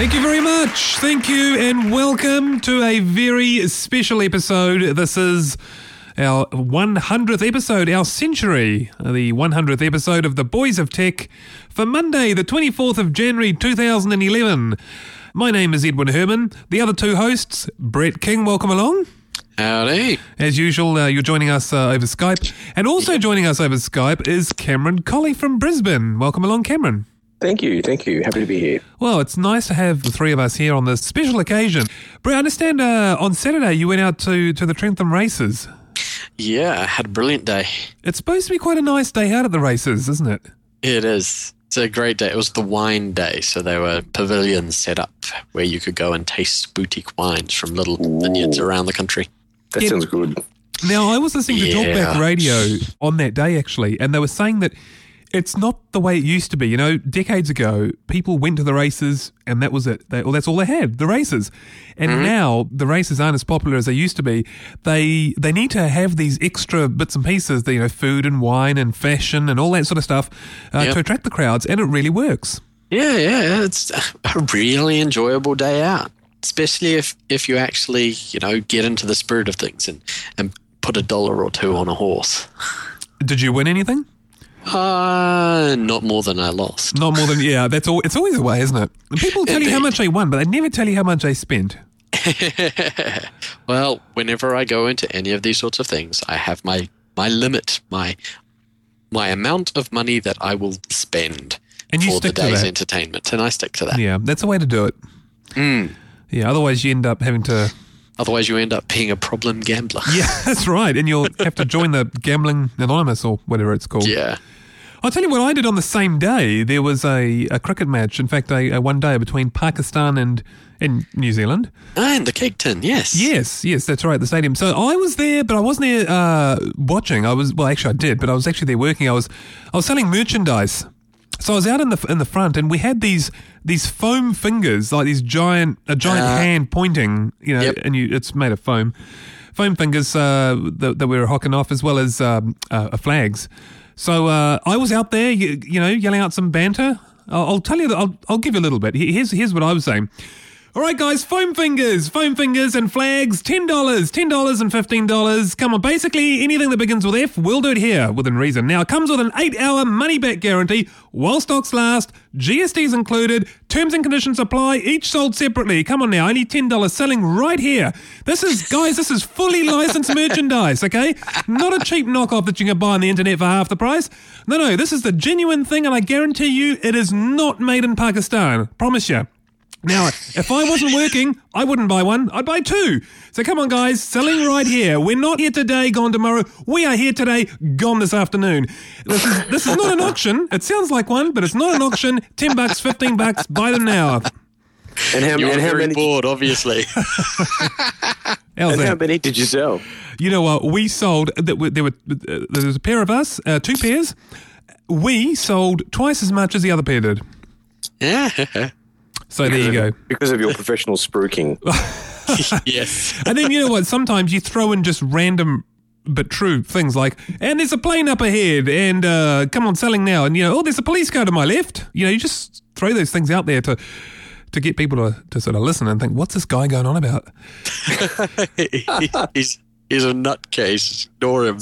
Thank you very much. Thank you, and welcome to a very special episode. This is our 100th episode, our century, the 100th episode of The Boys of Tech for Monday, the 24th of January 2011. My name is Edwin Hermann. The other two hosts, Brett King, welcome along. Howdy. As usual, uh, you're joining us uh, over Skype. And also joining us over Skype is Cameron Collie from Brisbane. Welcome along, Cameron. Thank you, thank you. Happy to be here. Well, it's nice to have the three of us here on this special occasion. Brett, I understand uh, on Saturday you went out to, to the Trentham races. Yeah, I had a brilliant day. It's supposed to be quite a nice day out at the races, isn't it? It is. It's a great day. It was the wine day, so there were pavilions set up where you could go and taste boutique wines from little vineyards around the country. That Yeah. sounds good. Now, I was listening to Yeah. Talkback Radio on that day, actually, and they were saying that it's not the way it used to be. You know, decades ago, people went to the races and that was it. They, well, that's all they had, the races. And now the races aren't as popular as they used to be. They they need to have these extra bits and pieces, the, you know, food and wine and fashion and all that sort of stuff uh, Yep. to attract the crowds, and it really works. Yeah, yeah, it's a really enjoyable day out, especially if if you actually you know get into the spirit of things and and put a dollar or two on a horse. Did you win anything? Uh, not more than I lost. Not more than yeah. That's all. It's always a way, isn't it? People tell you how much they won, but they never tell you how much they spent. well, whenever I go into any of these sorts of things, I have my my limit, my my amount of money that I will spend And you for the day's entertainment, and I stick to that. Yeah, that's the way to do it. Mm. Yeah, otherwise you end up having to. Otherwise, you end up being a problem gambler. Yeah, that's right, and you'll have to join the Gambling Anonymous or whatever it's called. Yeah. I'll tell you what I did on the same day. There was a, a cricket match, in fact, a, a one day between Pakistan and, and New Zealand. Ah, and the cake tin, yes. Yes, yes, that's right, the stadium. So I was there, but I wasn't there uh, watching. I was well, actually, I did, but I was actually there working. I was I was selling merchandise. So I was out in the in the front, and we had these these foam fingers, like these giant a giant Uh, hand pointing, you know, Yep. and you, it's made of foam, foam fingers uh, that, that we were hocking off, as well as um, uh, flags. So uh, I was out there, you, you know, yelling out some banter. I'll, I'll tell you, that I'll, I'll give you a little bit. Here's here's what I was saying. All right, guys, foam fingers, foam fingers and flags, $10, $10 and $15. Come on, basically anything that begins with F, we'll do it here within reason. Now, it comes with an eight hour money back guarantee while stocks last, GST's included, terms and conditions apply, each sold separately. Come on now, only $10 selling right here. This is, guys, this is fully licensed merchandise, okay? Not a cheap knockoff that you can buy on the internet for half the price. No, no, this is the genuine thing, and I guarantee you it is not made in Pakistan. Promise you. Now, if I wasn't working, I wouldn't buy one. I'd buy two. So come on, guys, selling right here. We're not here today, gone tomorrow. We are here today, gone this afternoon. This is this is not an auction. It sounds like one, but it's not an auction. Ten bucks, fifteen bucks. Buy them now. And how, You're and how very many? bored, obviously. And how many did you sell? You know what? We sold. There were there were uh, there was a pair of us, uh, two pairs. We sold twice as much as the other pair did. yeah. So there you go. Because of your professional spruiking. yes. And then you know what? Sometimes you throw in just random but true things like, and there's a plane up ahead, and uh, come on, selling now, and you know, oh, there's a police car to my left. You know, you just throw those things out there to to get people to, to sort of listen and think, what's this guy going on about? he's he's a nutcase. Ignore him.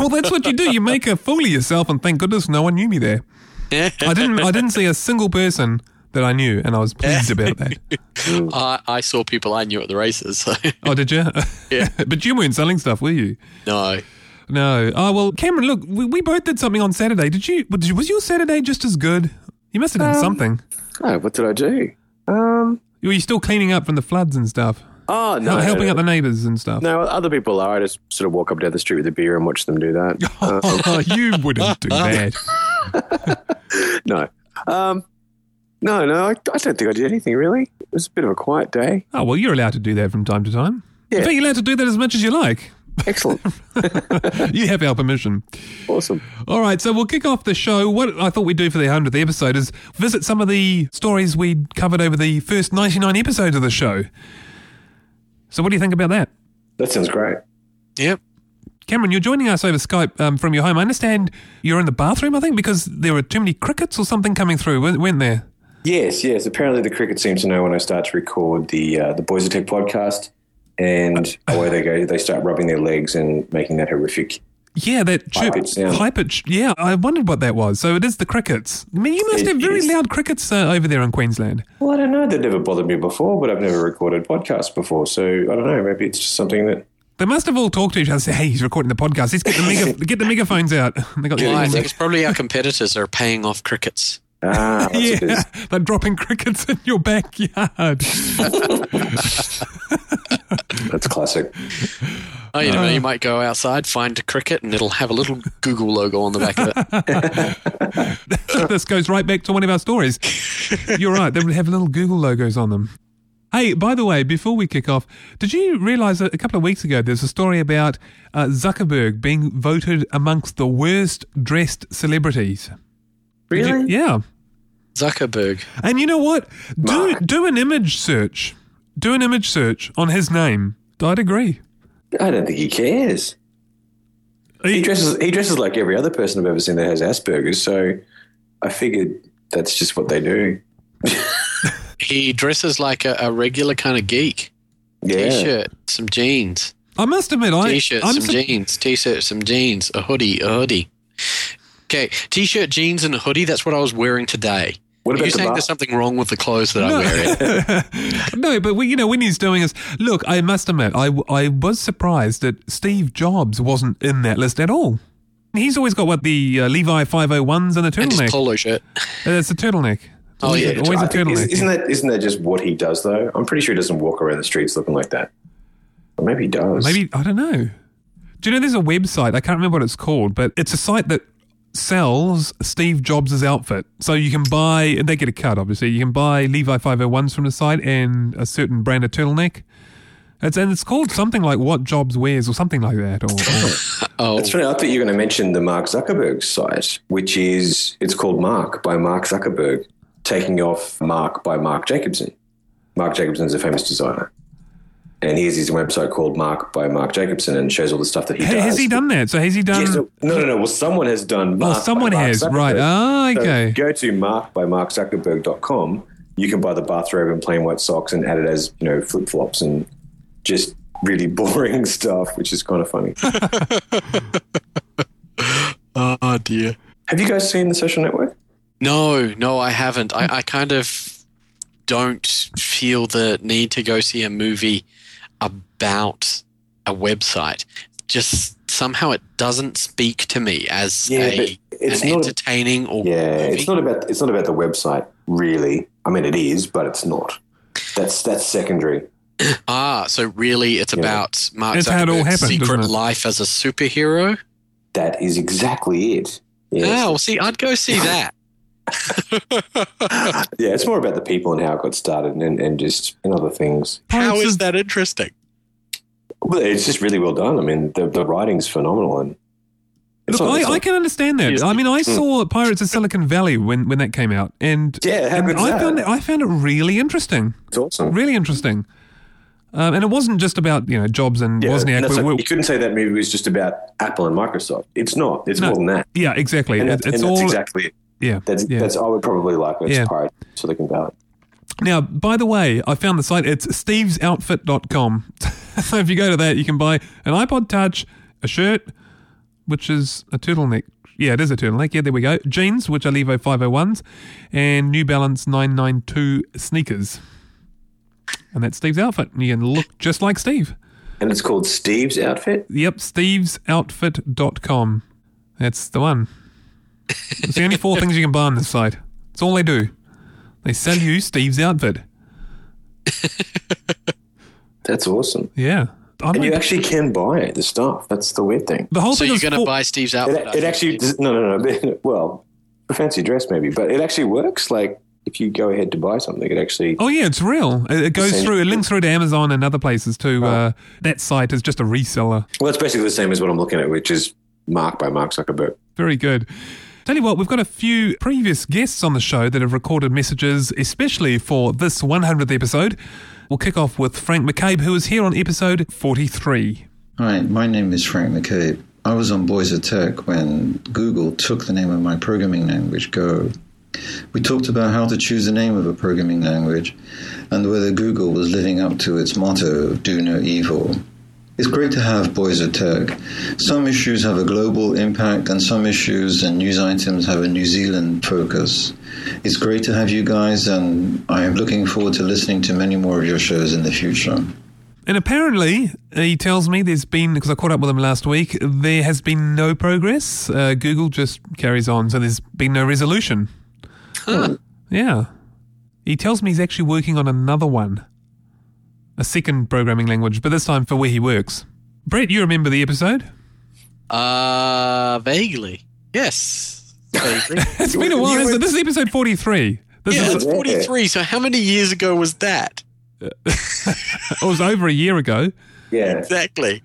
Well, that's what you do. You make a fool of yourself, and thank goodness no one knew me there. I didn't. I didn't see a single person that I knew, and I was pleased about that. I, I saw people I knew at the races. So. Oh, did you? Yeah. but you weren't selling stuff, were you? No. No. Oh well, Cameron. Look, we, we both did something on Saturday. Did you? Was was your Saturday just as good? You must have done something. Oh, what did I do? Um. Were you still cleaning up from the floods and stuff? Oh no, Hel- helping no, out the neighbours and stuff. No, other people are. I just sort of walk up down the street with a beer and watch them do that. Oh, you wouldn't do that. no. Um. No, no, I, I don't think I did anything really. It was a bit of a quiet day. Oh, well, you're allowed to do that from time to time. In Yeah. fact, you're allowed to do that as much as you like. Excellent. You have our permission. awesome. All right, so we'll kick off the show. What I thought we'd do for the 100th episode is visit some of the stories we covered over the first 99 episodes of the show. So, what do you think about that? That sounds great. Yep. Cameron, you're joining us over Skype um, from your home. I understand you're in the bathroom, I think, because there were too many crickets or something coming through, weren't weren't there? Yes, yes. Apparently, the cricket seems to know when I start to record the uh, the Boys of Tech podcast, and away they go. They start rubbing their legs and making that horrific. Yeah, that chirp, High-pitched high pitch. Yeah, I wondered what that was. So it is the crickets. I mean, you must It have very is. loud crickets uh, over there in Queensland. Well, I don't know. That never bothered me before, but I've never recorded podcasts before, so I don't know. Maybe it's just something that. They must have all talked to each other and said, hey, he's recording the podcast. Let's get the, mega, get the megaphones out. They got Well, I the, think it's probably our competitors are paying off crickets. Ah, that's what it yeah, is. they're dropping crickets in your backyard. That's classic. Oh, you know, you might go outside, find a cricket, and it'll have a little Google logo on the back of it. this goes right back to one of our stories. You're right. They would have little Google logos on them. Hey, by the way, before we kick off, did you realize that a couple of weeks ago there's a story about uh, Zuckerberg being voted amongst the worst dressed celebrities? Did you- Really? yeah. Zuckerberg. And you know what? Do Mark. do an image search. Do an image search on his name. I'd agree. I don't think he cares. He dresses. He dresses like every other person I've ever seen that has Asperger's. So I figured that's just what they do. He dresses like a, a regular kind of geek. Yeah. T-shirt, some jeans. I must admit, I T-shirt, I'm some sur- jeans. T-shirt, some jeans. A hoodie, a hoodie. Okay, T-shirt, jeans, and a hoodie. That's what I was wearing today. What Are you the saying bar? there's something wrong with the clothes that I'm wearing? no, but we, you know when he's doing this, look, I must admit, I I was surprised that Steve Jobs wasn't in that list at all. He's always got what the uh, Levi 501s and the and his turtleneck. polo shirt. Uh, That's a turtleneck. Oh, always, yeah, a, always a I think- turtleneck. Isn't that isn't that just what he does though? I'm pretty sure he doesn't walk around the streets looking like that. Or maybe he does. Maybe I don't know. Do you know there's a website? I can't remember what it's called, but it's a site that sells Steve Jobs' outfit. So you can buy, and they get a cut, obviously. You can buy Levi 501s from the site and a certain brand of turtleneck. It's, and it's called something like What Jobs Wears or something like that. Or, or Oh, That's funny. I thought you were going to mention the Mark Zuckerberg site, which is it's called Mark by Mark Zuckerberg, taking off Mark by Mark Jacobson. Mark Jacobson is a famous designer, and he has his website called Mark by Mark Jacobson, and shows all the stuff that he does. has he done that? So has he done? Yes, no, no, no, no. Well, someone has done. Mark Oh, someone by Mark has, Zuckerberg. right. Ah, So okay. go to Mark by markzuckerberg.com. You can buy the bathrobe and plain white socks and add it as you know flip flops and just really boring stuff, which is kind of funny. oh dear. have you guys seen the Social Network? No, no, I haven't. I, I kind of don't feel the need to go see a movie about a website. Just somehow it doesn't speak to me as Yeah, a, it's an not a- entertaining or Yeah, movie. it's not about it's not about the website really. I mean, it is, but it's not. That's that's secondary. ah, so really it's Yeah. about Mark It's how it all Zuckerberg's happened, secret life as a superhero. That is exactly it. Yes. Ah, well, see, I'd go see that. Yeah, it's more about the people and how it got started, and, and just and other things. How Pirates is of- that interesting? Well, it's just really well done. I mean, the the writing's phenomenal, and Look, not- it's I, I can understand that. I mean, I saw Pirates of Silicon Valley when, when that came out, and Yeah, how and good's I that? found it, I found it really interesting, it's awesome. really interesting. Um, and it wasn't just about you know Jobs and Yeah, Wozniak. and we- like- you couldn't say that movie was just about Apple and Microsoft. It's not. It's No. more than that. yeah, exactly. And, It- that's, it's and that's all exactly it. Yeah. That's yeah. that's I would probably like it's Yeah. Pirate Silicon Valley. Now, by the way, I found the site. It's stevesoutfit.com. so if you go to that, you can buy an iPod Touch, a shirt, which is a turtleneck. Yeah, it is a turtleneck. Yeah, there we go. Jeans, which are Levi 501s, and New Balance 992 sneakers. And that's Steve's outfit. And you can look just like Steve. And it's called Steve's Outfit. Yep, stevesoutfit.com. That's the one. It's the only four things you can buy on this site. That's all they do. They sell you Steve's outfit. That's awesome. Yeah. I And might- you actually can buy the stuff. That's the weird thing. the whole So thing you're going to buy Steve's outfit? It, it actually does, no no no. Well, a fancy dress maybe, but it actually works. Like if you go ahead to buy something, it actually. Oh yeah, it's real. It, it goes through. It links through to Amazon and other places too. Oh. Uh, that site is just a reseller. Well, it's basically the same as what I'm looking at, which is Mark by Mark Zuckerberg. Very good. Tell you what, we've got a few previous guests on the show that have recorded messages, especially for this 100th episode. We'll kick off with Frank McCabe, who was here on episode 43. Hi, my name is Frank McCabe. I was on Boys of Tech when Google took the name of my programming language, Go. We talked about how to choose the name of a programming language and whether Google was living up to its motto, do no evil. It's great to have Boys of Tech. Some issues have a global impact, and some issues and news items have a New Zealand focus. It's great to have you guys, and I am looking forward to listening to many more of your shows in the future. And apparently, he tells me there's been, because I caught up with him last week, there has been no progress. Uh, Google just carries on, so there's been no resolution. Huh. Yeah. He tells me he's actually working on another one, a second programming language, but this time for where he works. Brett, you remember the episode? Uh, vaguely. Yes. Vaguely. It's been a while, hasn't it? This is episode 43. This yeah, is, it's 43. So how many years ago was that? it was over a year ago. Yeah. Exactly.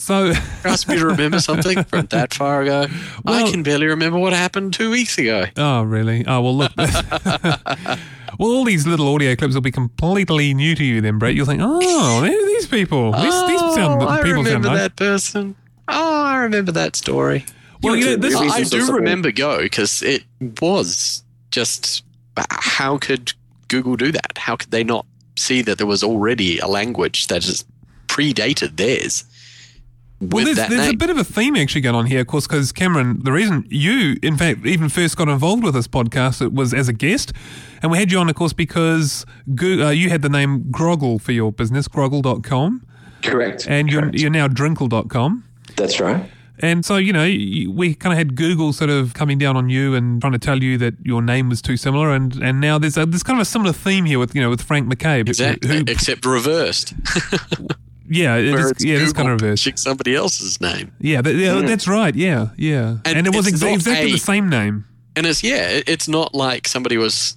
So, Ask me to remember something from that far ago. Well- I can barely remember what happened two weeks ago. oh, really? Oh, well, look. well, all these little audio clips will be completely new to you then, Brett. You'll think, oh, these people. These, these sound, oh, I people sound remember nice. that person. Oh, I remember that story. Well, you know, this I do remember Go because it was just how could Google do that? How could they not see that there was already a language that just predated theirs Well, there's, there's a bit of a theme actually going on here, of course, because Cameron, the reason you, in fact, even first got involved with this podcast, it was as a guest. And we had you on, of course, because Goo- uh, you had the name Groggle for your business, groggle.com, Correct. and you're, Correct. you're now drinkle.com. That's right. And so, you know, we kind of had Google sort of coming down on you and trying to tell you that your name was too similar. And, and now there's a, there's kind of a similar theme here with, you know, with Frank McCabe. exactly, who- except reversed. yeah, it is, it's yeah, it's kind of reversed. somebody else's name. Yeah, that, yeah hmm. that's right. Yeah, yeah. And, And it was exa- exactly a- the same name. And it's yeah, it's not like somebody was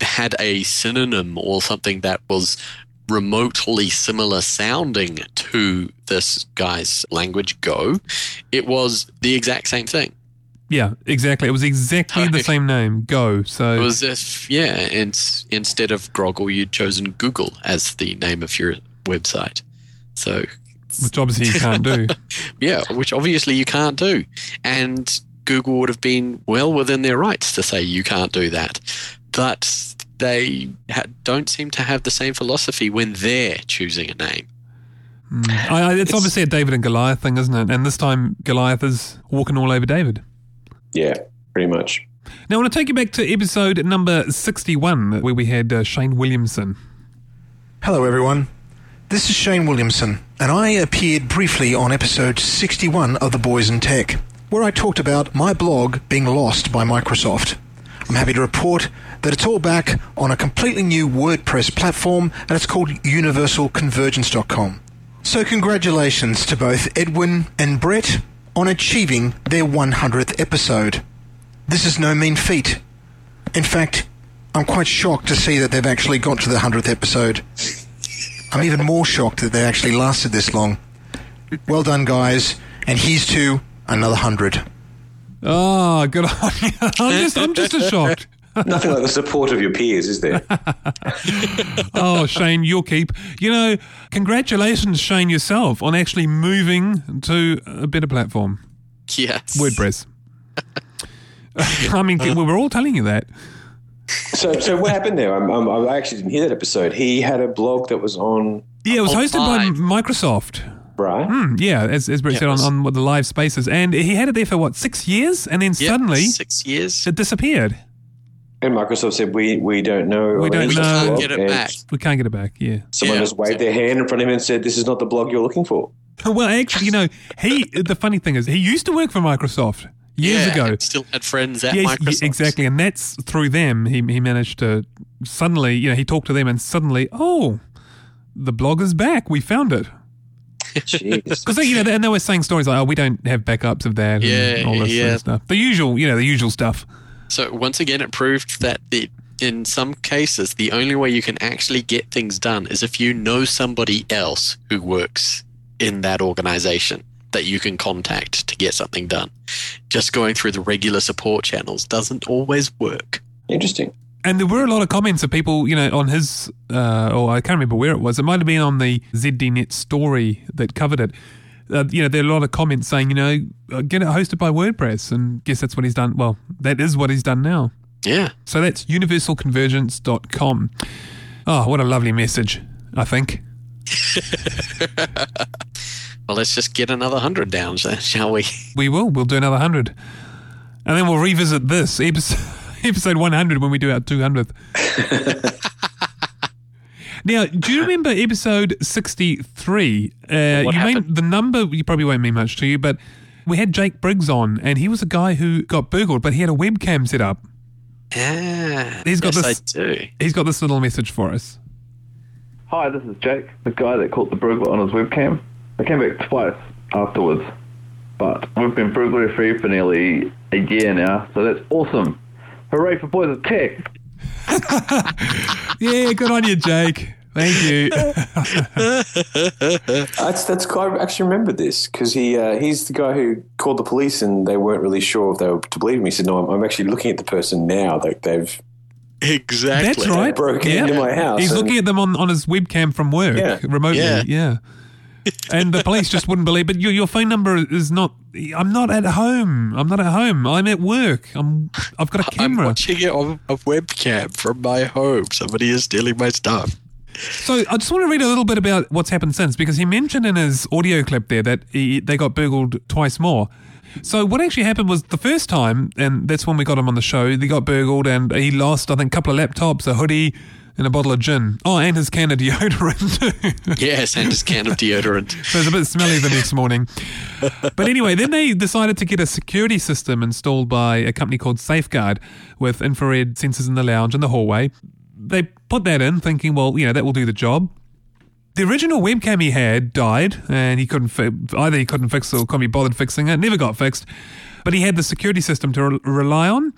had a synonym or something that was remotely similar sounding to this guy's language Go. It was the exact same thing. Yeah, exactly. It was exactly the same name. Go. So It was if yeah, and instead of Groggle, you'd chosen Google as the name of your website. So which obviously you can't do. yeah, which obviously you can't do. And Google would have been well within their rights to say you can't do that. But they ha- don't seem to have the same philosophy when they're choosing a name. Mm. I, I, it's, It's- obviously a David and Goliath thing, isn't it? And this time Goliath is walking all over David. Yeah, pretty much. Now I want to take you back to episode number sixty-one, where we had uh, Shane Williamson. Hello, everyone. This is Shane Williamson, and I appeared briefly on episode 61 of The Boys in Tech, where I talked about my blog being lost by Microsoft. I'm happy to report that it's all back on a completely new WordPress platform, and it's called universalconvergence.com. So, congratulations to both Edwin and Brett on achieving their 100th episode. This is no mean feat. In fact, I'm quite shocked to see that they've actually got to the 100th episode. I'm even more shocked that they actually lasted this long. Well done, guys, and here's to another 100. Oh, ah, good on you. I'm just, I'm just as shocked. Nothing like the support of your peers, is there? Oh, Shane, you'll keep. You know, congratulations, Shane, yourself on actually moving to a better platform, Yes. WordPress. I mean, we were all telling you that. So, so what happened there? I'm, I'm, I actually didn't hear that episode. He had a blog that was on, Yeah, it was On hosted by Microsoft. right? Hmm, yeah, as, as Brett Yeah, said on, on the live spaces. And he had it there for what, six years? And then Yep, suddenly six years. it disappeared. And Microsoft said, we, we don't know. We don't any We know. can't get it back. We can't get it back, yeah. Someone Yeah. just waved their hand in front of him and said, this is not the blog you're looking for. Well, actually, you know, he, the funny thing is, he used to work for Microsoft years yeah, ago. and Still had friends at Yes, Microsoft. exactly. And that's through them. He, he managed to suddenly, you know, he talked to them and suddenly, oh, the blog is back. We found it. Because, you know, they, and they were saying stories like, oh, we don't have backups of that Yeah, and all this sort yeah. of stuff. The usual, you know, the usual stuff. So once again, it proved that the in some cases, the only way you can actually get things done is if you know somebody else who works in that organization that you can contact to get something done. Just going through the regular support channels doesn't always work. Interesting. And there were a lot of comments of people, you know, on his, uh, or I can't remember where it was. It might have been on the ZDNet story that covered it. Uh, you know, there are a lot of comments saying, you know, uh, get it hosted by WordPress. And guess that's what he's done. Well, that is what he's done now. Yeah. So that's universalconvergence.com. Oh, what a lovely message, I think. Well, let's just get another hundred down, shall we? We will. We'll do another 100. And then we'll revisit this episode, episode 100 when we do our 200th. now, do you remember episode 63? Uh, you happened? May, the number you probably won't mean much to you, but we had Jake Briggs on, and he was a guy who got burgled, but he had a webcam set up. Yeah. He's got yes, this- I do. He's got this little message for us. Hi, this is Jake, the guy that caught the burglar on his webcam. I came back twice afterwards, but we've been burglary free for nearly a year now, so that's awesome. Hooray for Boys of Tech! Yeah, good on you, Jake. Thank you. That's that's I actually remember this because he uh, he's the guy who called the police and they weren't really sure if they were to believe him. He said, "No, I'm, I'm actually looking at the person now. Like they've Exactly. That's right. broken into my house." He's and- looking at them on, on his webcam from work Yeah. remotely. Yeah. Yeah. And the police just wouldn't believe. But your, your phone number is not. I'm not at home. I'm not at home. I'm at work. I'm. I've got a camera. I'm watching it on a webcam from my home. Somebody is stealing my stuff. So I just want to read a little bit about what's happened since because he mentioned in his audio clip there that he, they got burgled twice more. So what actually happened was the first time, and that's when we got him on the show. They got burgled, and he lost, I think, a couple of laptops, a hoodie, and a bottle of gin. Oh, and his can of deodorant. Yes, and his can of deodorant. So it was a bit smelly the next morning. But anyway, then they decided to get a security system installed by a company called Safeguard with infrared sensors in the lounge and the hallway. They put that in thinking, well, you know, that will do the job. The original webcam he had died, and he couldn't fi- either he couldn't fix it or couldn't be bothered fixing it. Never got fixed, but he had the security system to re- rely on.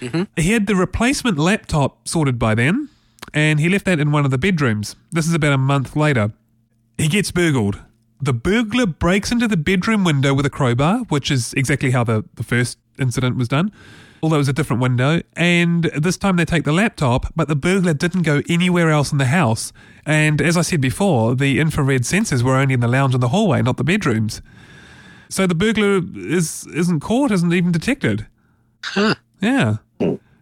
Mm-hmm. He had the replacement laptop sorted by then, and he left that in one of the bedrooms. This is about a month later. He gets burgled. The burglar breaks into the bedroom window with a crowbar, which is exactly how the, the first incident was done, although it was a different window. And this time they take the laptop, but the burglar didn't go anywhere else in the house. And as I said before, the infrared sensors were only in the lounge and the hallway, not the bedrooms. So the burglar is isn't caught, isn't even detected. Huh. Yeah.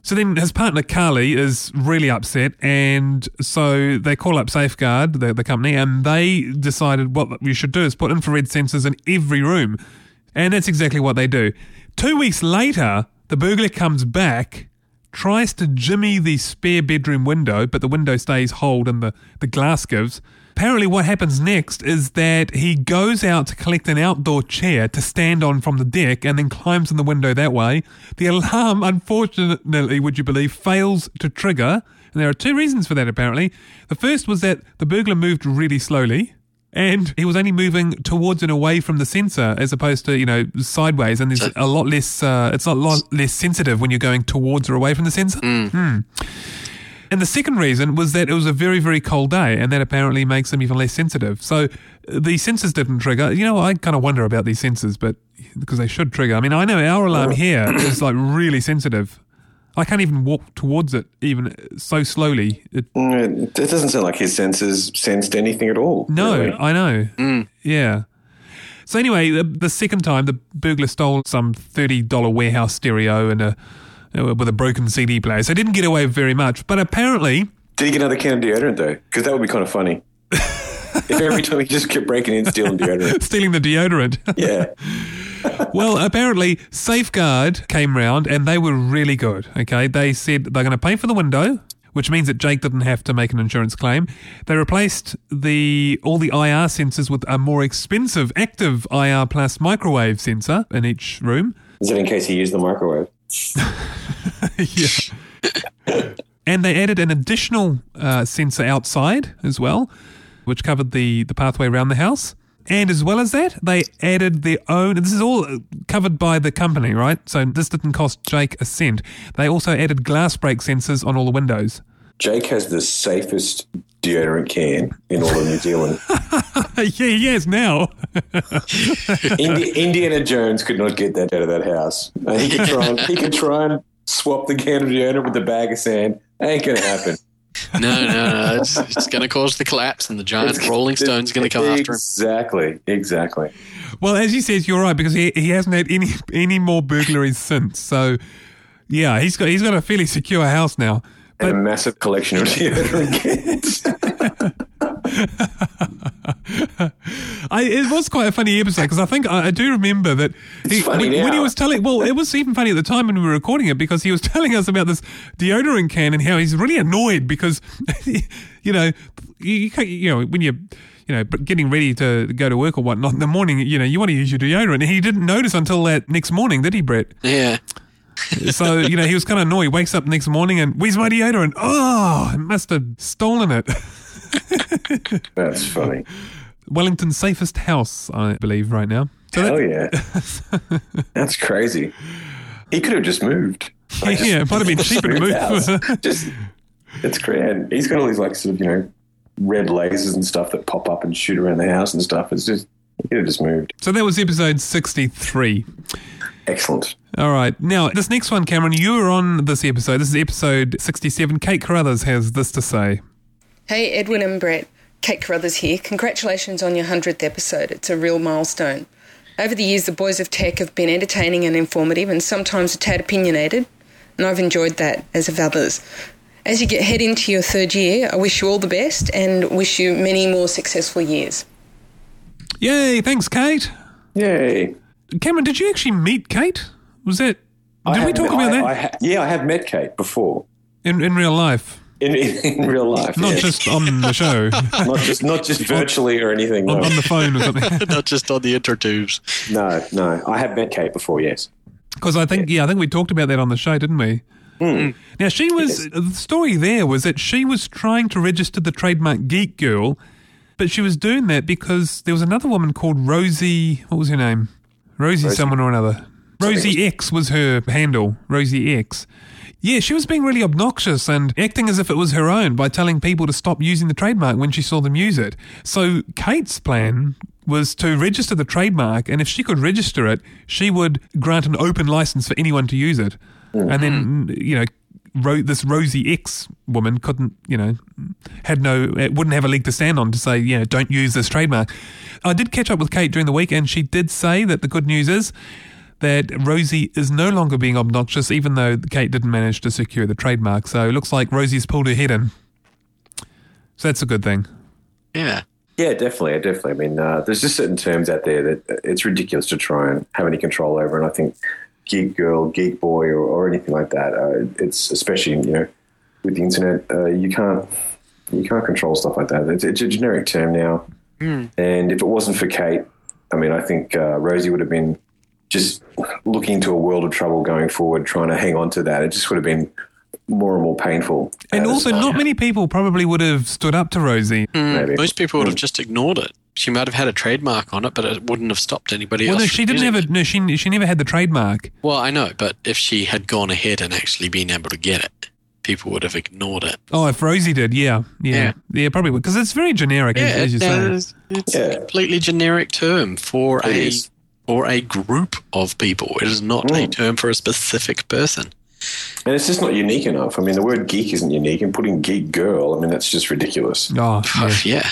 So then his partner Carly is really upset, and so they call up Safeguard, the, the company, and they decided what we should do is put infrared sensors in every room. And that's exactly what they do. Two weeks later, the burglar comes back, tries to jimmy the spare bedroom window, but the window stays hold and the, the glass gives. Apparently, what happens next is that he goes out to collect an outdoor chair to stand on from the deck and then climbs in the window that way. The alarm, unfortunately, would you believe, fails to trigger. And there are two reasons for that, apparently. The first was that the burglar moved really slowly. And he was only moving towards and away from the sensor as opposed to, you know, sideways. And there's a lot less, uh, it's a lot less sensitive when you're going towards or away from the sensor. Hmm. And the second reason was that it was a very, very cold day, and that apparently makes them even less sensitive. So uh, the sensors didn't trigger. You know, I kind of wonder about these sensors, but because they should trigger. I mean, I know our alarm here is like really sensitive. I can't even walk towards it, even so slowly. It, Mm, It doesn't sound like his senses sensed anything at all. no, really. I know. Yeah. So anyway, the, the second time the burglar stole some thirty dollar warehouse stereo and a uh, Uh, with a broken CD player. So he didn't get away with very much, but apparently Did he get another can of deodorant though? Because that would be kind of funny. if every time he just kept breaking in, stealing deodorant. stealing the deodorant. Yeah. well, apparently Safeguard came round and they were really good. Okay, they said they're going to pay for the window, which means that Jake didn't have to make an insurance claim. They replaced the all the IR sensors with a more expensive active IR plus microwave sensor in each room. Is that in case he used the microwave? Yeah. and they added an additional uh, sensor outside as well, which covered the, the pathway around the house. And as well as that, they added their own. This is all covered by the company, right? So this didn't cost Jake a cent. They also added glass break sensors on all the windows. Jake has the safest deodorant can in all of New Zealand. yeah, he has now. Indi- Indiana Jones could not get that out of that house. Uh, he could try and he could try and swap the can of deodorant with the bag of sand. Ain't gonna happen. No, no, no. It's, it's going to cause the collapse, and the giant Rolling Stone's going to come after him. Exactly, exactly. Well, as you said, you're right because he he hasn't had any any more burglaries since. So, yeah, he's got he's got a fairly secure house now. And a massive collection of deodorant cans. I, it was quite a funny episode because I think I, I do remember that he, funny when, when he was telling. Well, it was even funny at the time when we were recording it because he was telling us about this deodorant can and how he's really annoyed because you know you, you, can't- you know when you're you know getting ready to go to work or whatnot in the morning you know you want to use your deodorant and he didn't notice until that next morning did he Brett Yeah. So you know he was kind of annoyed he wakes up next morning and where's my deodorant oh I must have stolen it That's funny. Wellington's safest house I believe right now so that- yeah. That's crazy. He could have just moved. Like, just- yeah, it might have been cheaper to moved move. just it's great. And he's got all these like sort of you know red lasers and stuff that pop up and shoot around the house and stuff. It's just he could have just moved. so that was episode 63. Excellent. All right. Now, this next one, Cameron, you were on this episode. This is episode 67. Kate Carruthers has this to say. Hey, Edwin and Brett. Kate Carruthers here. Congratulations on your 100th episode. It's a real milestone. Over the years, the boys of tech have been entertaining and informative and sometimes a tad opinionated, and I've enjoyed that, as have others. As you get head into your third year, I wish you all the best and wish you many more successful years. Yay, thanks, Kate. Yay. Cameron, did you actually meet Kate? Was that. I Did we have- talk about I- that I ha- yeah, I have met Kate before in, in real life? in, in, in real life. Not yeah. just on the show, not just not just virtually or anything. No, on, on the phone or something. Not just on the intertubes. no, no. I have met Kate before. Yes. Because I think, yeah, I think we talked about that on the show, didn't we? Hmm. Now, she was, the story there was that she was trying to register the trademark Geek Girl, but she was doing that because there was another woman called Rosie, what was her name? Rosie, someone or another. Rosie X was her handle, Rosie X. Yeah, she was being really obnoxious and acting as if it was her own by telling people to stop using the trademark when she saw them use it. So Kate's plan was to register the trademark, and if she could register it, she would grant an open license for anyone to use it. And then, mm-hmm. you know, Ro- this Rosie X woman couldn't, you know, had no, wouldn't have a leg to stand on to say, you know, don't use this trademark. I did catch up with Kate during the week, and she did say that the good news is that Rosie is no longer being obnoxious, even though Kate didn't manage to secure the trademark. So it looks like Rosie's pulled her head in. So that's a good thing. Yeah. Yeah, definitely, definitely. I mean, uh, there's just certain terms out there that it's ridiculous to try and have any control over, and I think geek girl, geek boy, or, or anything like that. Uh, it's especially you know with the internet, uh, you can't you can't control stuff like that. It's, it's a generic term now, and if it wasn't for Kate, I mean, I think uh, Rosie would have been just looking into a world of trouble going forward, trying to hang on to that. It just would have been more and more painful. And also, not many people probably would have stood up to Rosie. maybe. Most people would have just ignored it. She might have had a trademark on it, but it wouldn't have stopped anybody Well, else. no, from she didn't have it. a, no, she, she never had the trademark. Well, I know, but if she had gone ahead and actually been able to get it, people would have ignored it. Oh, if Rosie did, yeah. Yeah. Yeah, Yeah. probably would. Because it's very generic, as, as you say. it's, it's Yeah. a completely generic term for It a is. for a group of people. It is not a mm. term for a specific person. And it's just not unique enough. I mean, the word geek isn't unique, and putting geek girl, I mean, that's just ridiculous. Oh, yeah. Yeah.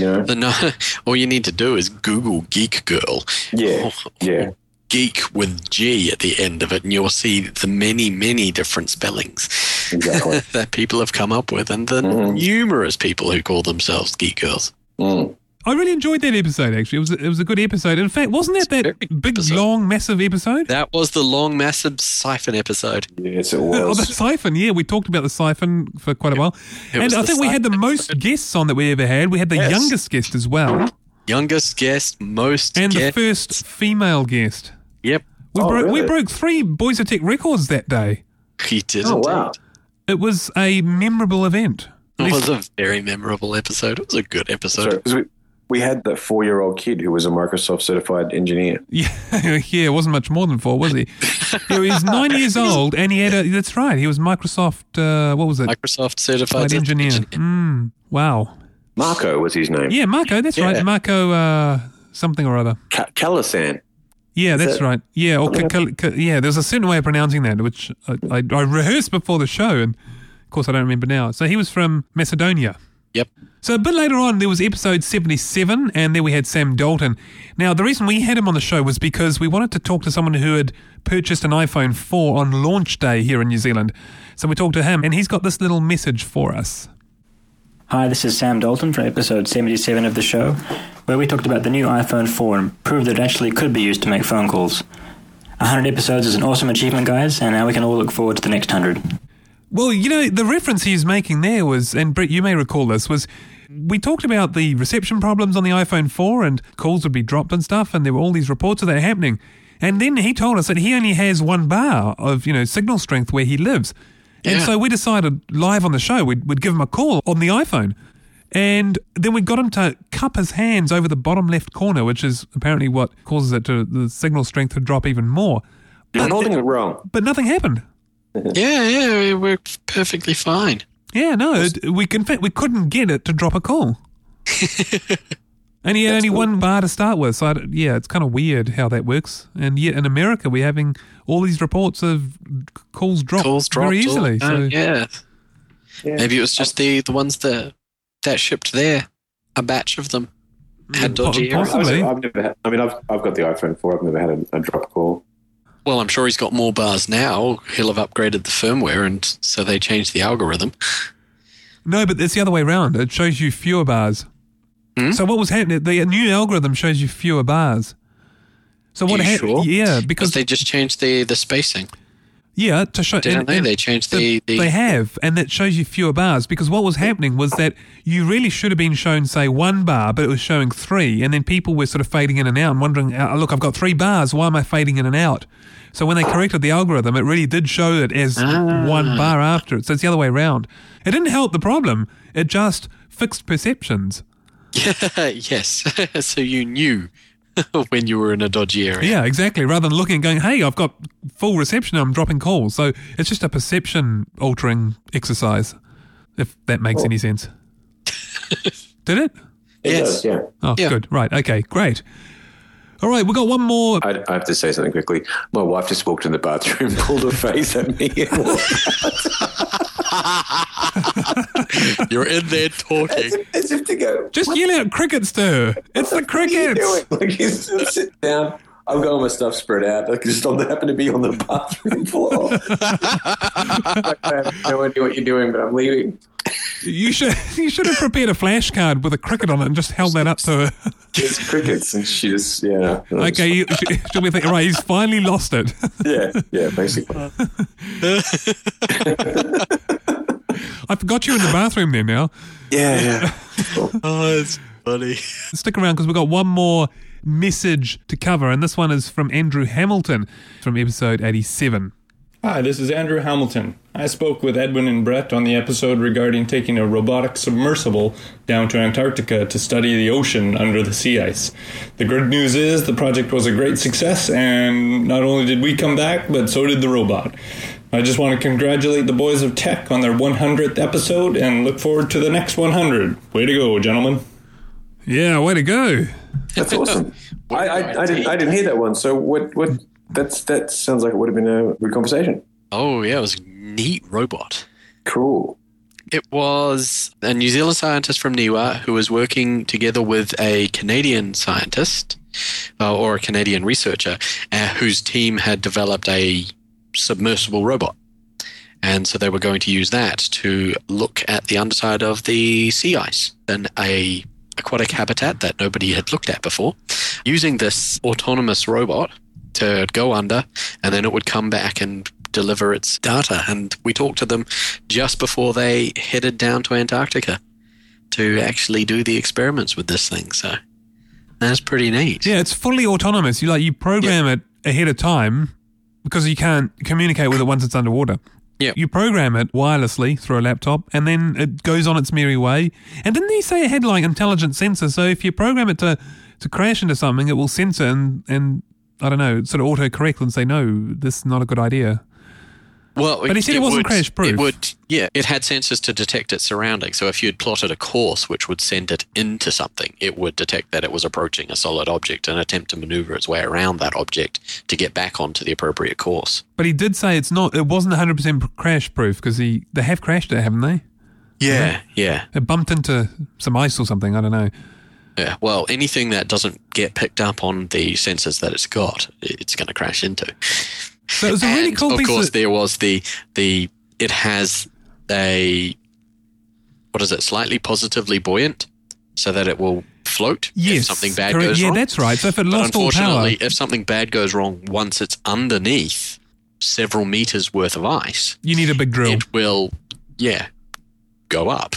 You know? The no, all you need to do is Google Geek Girl. Yeah, yeah. Geek with G at the end of it, and you'll see the many, many different spellings Exactly. that people have come up with, and the numerous people who call themselves Geek Girls. Mm. I really enjoyed that episode, actually. It was, it was a good episode. In fact, wasn't that that big, episode. long, massive episode? That was the long, massive siphon episode. Yes, it Oh, the siphon, yeah. We talked about the siphon for quite a while. It And I think we had the siphon most guests on that we ever had. We had the Yes. youngest guest as well, Youngest guest, most and the first female guest. Yep, We, Oh, broke, we broke three Boys of Tech records that day. he did. Oh, indeed. wow. It was a memorable event. It was a very memorable episode. It was a good episode. Sorry, 'cause we, we had that four-year-old kid who was a Microsoft certified engineer. Yeah, yeah, it wasn't much more than four, was he? he was nine years old, and he had a. That's right. He was Microsoft. Uh, what was it? Microsoft certified Certified engineer. Mm, wow. Marco was his name. Yeah, Marco. That's Yeah. right. Marco. Uh, something or other. Ca- Calasan. Yeah, that's that- right. Yeah, or ca- ca- ca- yeah. There's a certain way of pronouncing that, which I, I, I rehearsed before the show, and of course I don't remember now. So he was from Macedonia. Yep. So a bit later on, there was episode 77, and there we had Sam Dalton. Now, the reason we had him on the show was because we wanted to talk to someone who had purchased an iPhone 4 on launch day here in New Zealand. So we talked to him, and he's got this little message for us. Hi, this is Sam Dalton from episode 77 of the show, where we talked about the new iPhone 4 and proved that it actually could be used to make phone calls. 100 episodes is an awesome achievement, guys, and now we can all look forward to the next 100. Well, you know, the reference he's making there was, and Brett, you may recall this, was we talked about the reception problems on the iPhone 4 and calls would be dropped and stuff, and there were all these reports of that happening. And then he told us that he only has one bar of, you know, signal strength where he lives. And Yeah. so we decided live on the show, we'd, we'd give him a call on the iPhone. And then we got him to cup his hands over the bottom left corner, which is apparently what causes it to the signal strength to drop even more. But nothing wrong. But nothing happened. Yeah, yeah, it worked perfectly fine. Yeah, no, it, we in fact we couldn't get it to drop a call. and he had only one bar to start with, so I d yeah, it's kind of weird how that works. And yet in America, we're having all these reports of calls drop Calls dropped very all the easily. time, So yeah. Yeah. Maybe it was just the, the ones that that shipped there. A batch of them had mm, dodgy possibly. I've never had, I mean, I've, I've got the iPhone 4. I've never had a, a drop call. Well, I'm sure he's got more bars now. He'll have upgraded the firmware, and so they changed the algorithm. no, but it's the other way around. It shows you fewer bars. Hmm? So what was happening? The new algorithm shows you fewer bars. So what happened? sure? Yeah, Because because they just changed the, the spacing, yeah to show didn't and- they? and- They changed the, the They have, and that shows you fewer bars because what was happening was that you really should have been shown, say, one bar, but it was showing three, and then people were sort of fading in and out and wondering, "Uh, look, I've got three bars, why am I fading in and out? So when they corrected the algorithm, it really did show it as one bar after it. So it's the other way around. It didn't help the problem, it just fixed perceptions. yes. so you knew when you were in a dodgy area. Yeah, exactly. Rather than looking and going, hey, I've got full reception, I'm dropping calls. So it's just a perception altering exercise, if that makes oh. any sense. Did it? It Yes. does, yeah. Oh, Yeah. good. Right. Okay. Great. All right. We've got one more. I, I have to say something quickly. My wife just walked in the bathroom, pulled her face at me, and walked You're in there talking. as if to go, Just yell out crickets to her. It's the What are you crickets. Like, you just sit down. I've got all my stuff spread out. Like, just happen to be on the bathroom floor. I have no idea what you're doing, but I'm leaving. You should you should have prepared a flashcard with a cricket on it and just held that up to her. It's crickets, and she just, yeah. Okay. You, she- she'll be thinking, right, he's finally lost it. Yeah, yeah, basically. I forgot you were in the bathroom there now. Yeah, yeah. Oh, it's funny. Stick around because we've got one more message to cover, and this one is from Andrew Hamilton from episode 87. Hi, this is Andrew Hamilton. I spoke with Edwin and Brett on the episode regarding taking a robotic submersible down to Antarctica to study the ocean under the sea ice. The good news is the project was a great success, and not only did we come back, but so did the robot. I just want to congratulate the boys of tech on their 100th episode and look forward to the next 100. Way to go, gentlemen. Yeah, way to go. That's awesome. I, I, I, didn't, I didn't hear that one. So, what, what, that's, that sounds like it would have been a good conversation. Oh, yeah, it was a neat robot. Cool. It was a New Zealand scientist from NIWA who was working together with a Canadian scientist uh, or a Canadian researcher uh, whose team had developed a submersible robot. And so they were going to use that to look at the underside of the sea ice and a aquatic habitat that nobody had looked at before. Using this autonomous robot to go under, and then it would come back and deliver its data. And we talked to them just before they headed down to Antarctica to actually do the experiments with this thing. So that's pretty neat. Yeah, it's fully autonomous. You like you program it ahead of time because you can't communicate with it once it's underwater. Yep. You program it wirelessly through a laptop, and then it goes on its merry way. And didn't he say it had like intelligent sensors? So if you program it to to crash into something, it will sense it and and I don't know, sort of auto correct and say no, this is not a good idea. Well, But he said it wasn't would- crash-proof. It would, yeah. It had sensors to detect its surroundings. So if you had plotted a course which would send it into something, it would detect that it was approaching a solid object and attempt to maneuver its way around that object to get back onto the appropriate course. But he did say it's not. It wasn't 100 percent crash proof because he they have crashed it, haven't they? Yeah, yeah, It bumped into some ice or something. I don't know. yeah. Well, anything that doesn't get picked up on the sensors that it's got, it's going to crash into. So it was a really cool of course, of, there was the the it has a what is it? Slightly positively buoyant, so that it will float yes, if something bad correct. goes Yeah, wrong. that's right. So if it But lost all power, unfortunately, if something bad goes wrong once it's underneath several meters worth of ice, you need a big drill. it will, yeah, go up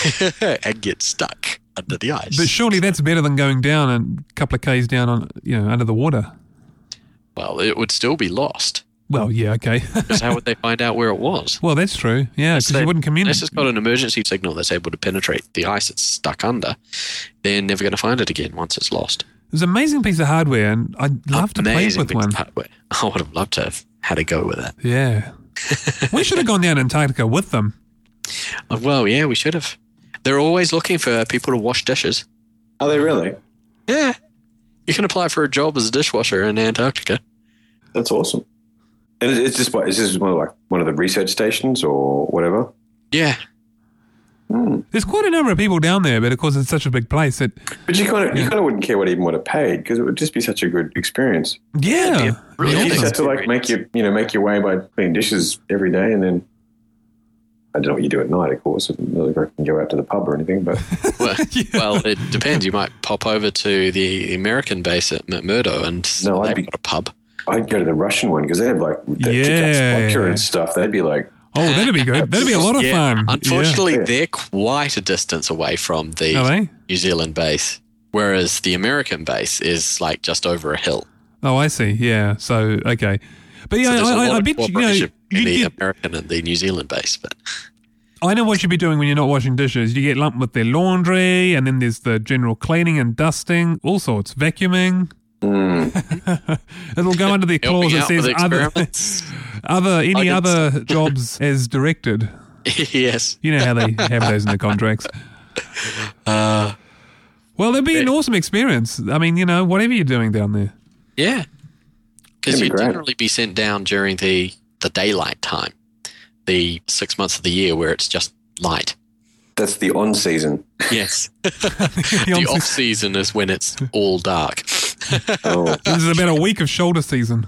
and get stuck under the ice. But surely that's better than going down a couple of k's down on you know under the water. Well, it would still be lost. Well, yeah, okay. Because how would they find out where it was? well, that's true. Yeah, because you They- wouldn't Unless communicate. it's got an emergency signal that's able to penetrate the ice it's stuck under, they're never going to find it again once it's lost. It was an amazing piece of hardware, and I'd love to play Amazing with piece one. of hardware. I would have loved to have had a go with it. Yeah, we should have gone down Antarctica with them. Uh, Well, yeah, we should have. They're always looking for people to wash dishes. Are they really? Yeah. You can apply for a job as a dishwasher in Antarctica. That's awesome. And it's just what is this one of like one of the research stations or whatever? Yeah. Hmm. There's quite a number of people down there, but of course it's such a big place that But you kind of you kind of wouldn't care what even what it paid because it would just be such a good experience. yeah, Yeah, really you just have to like make your you know make your way by cleaning dishes every day, and then I don't know what you do at night. Of course, I don't know if I can go out to the pub or anything, but Well, well, it depends. You might pop over to the American base at McMurdo and No, I'd be- got a pub. I'd go to the Russian one because they have like the Yeah. vodka and stuff. They'd be like, oh, that'd be good. That'd be a lot of Yeah, fun. Unfortunately, Yeah. they're quite a distance away from the Are they? New Zealand base, whereas the American base is like just over a hill. Oh, I see. Yeah. So okay, but yeah, So there's lot I, I of bet you, you know cooperation between you the get, American and the New Zealand base, but I know what you'd be doing when you're not washing dishes. You get lumped with their laundry, and then there's the general cleaning and dusting, all sorts, vacuuming. It'll go under the clause that says other, other any other jobs as directed. yes. You know how they have those in the contracts. Uh, Well, it'd be an awesome experience. I mean, you know, whatever you're doing down there. yeah. Because That'd be you'd great. generally be sent down during the, the daylight time, the six months of the year where it's just light. that's the on season. Yes. The the off season is when it's all dark. Oh, This is about a week of shoulder season.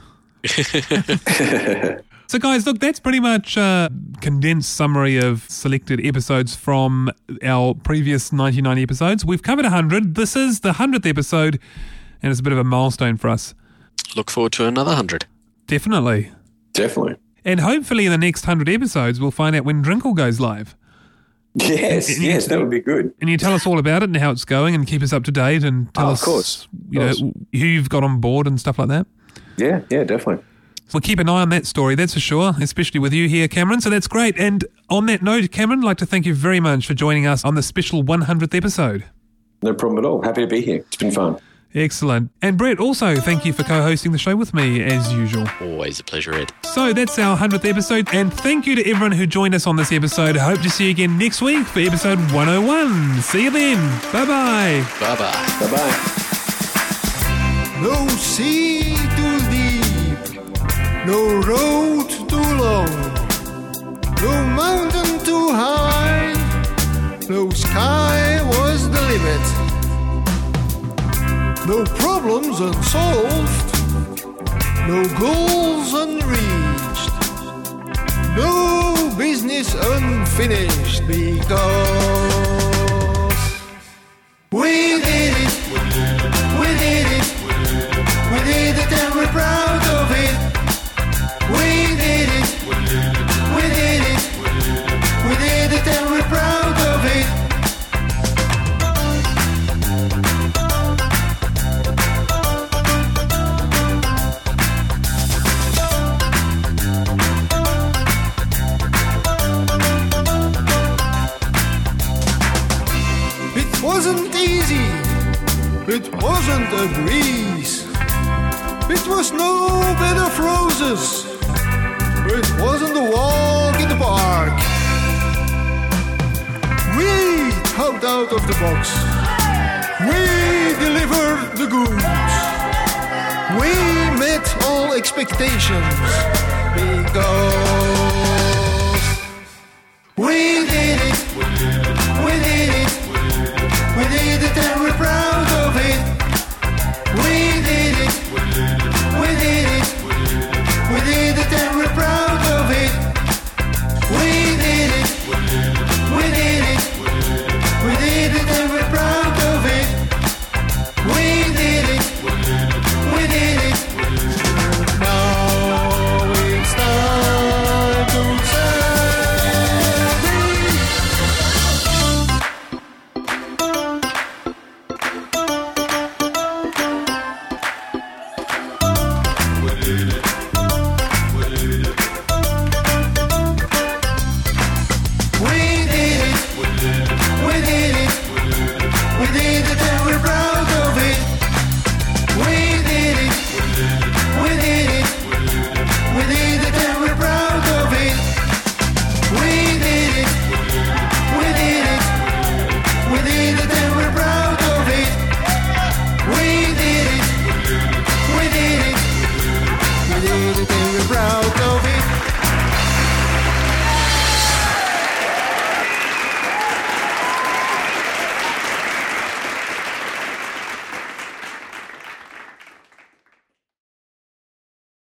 so, guys, look, that's pretty much a condensed summary of selected episodes from our previous 99 episodes. We've covered 100. This is the 100th episode, and it's a bit of a milestone for us. Look forward to another hundred. Definitely. definitely. And hopefully, in the next 100 episodes, we'll find out when Drinkle goes live. Yes, yes, that would be good. And you tell us all about it and how it's going and keep us up to date and ah, tell Oh, of us, course. you Of know, who you've got on board and stuff like that. Yeah, yeah, definitely. We'll keep an eye on that story, that's for sure, especially with you here, Cameron. So that's great. And on that note, Cameron, I'd like to thank you very much for joining us on the special 100th episode. No problem at all. Happy to be here. It's been fun. Excellent. And Brett, also thank you for co hosting the show with me as usual. Always a pleasure, Ed. So that's our 100th episode. And thank you to everyone who joined us on this episode. I hope to see you again next week for episode 101. See you then. Bye bye. Bye bye. Bye bye. No sea too deep, no road too long, no mountain too high, no sky was the limit. No problems unsolved, no goals unreached, no business unfinished because we did it, we did it.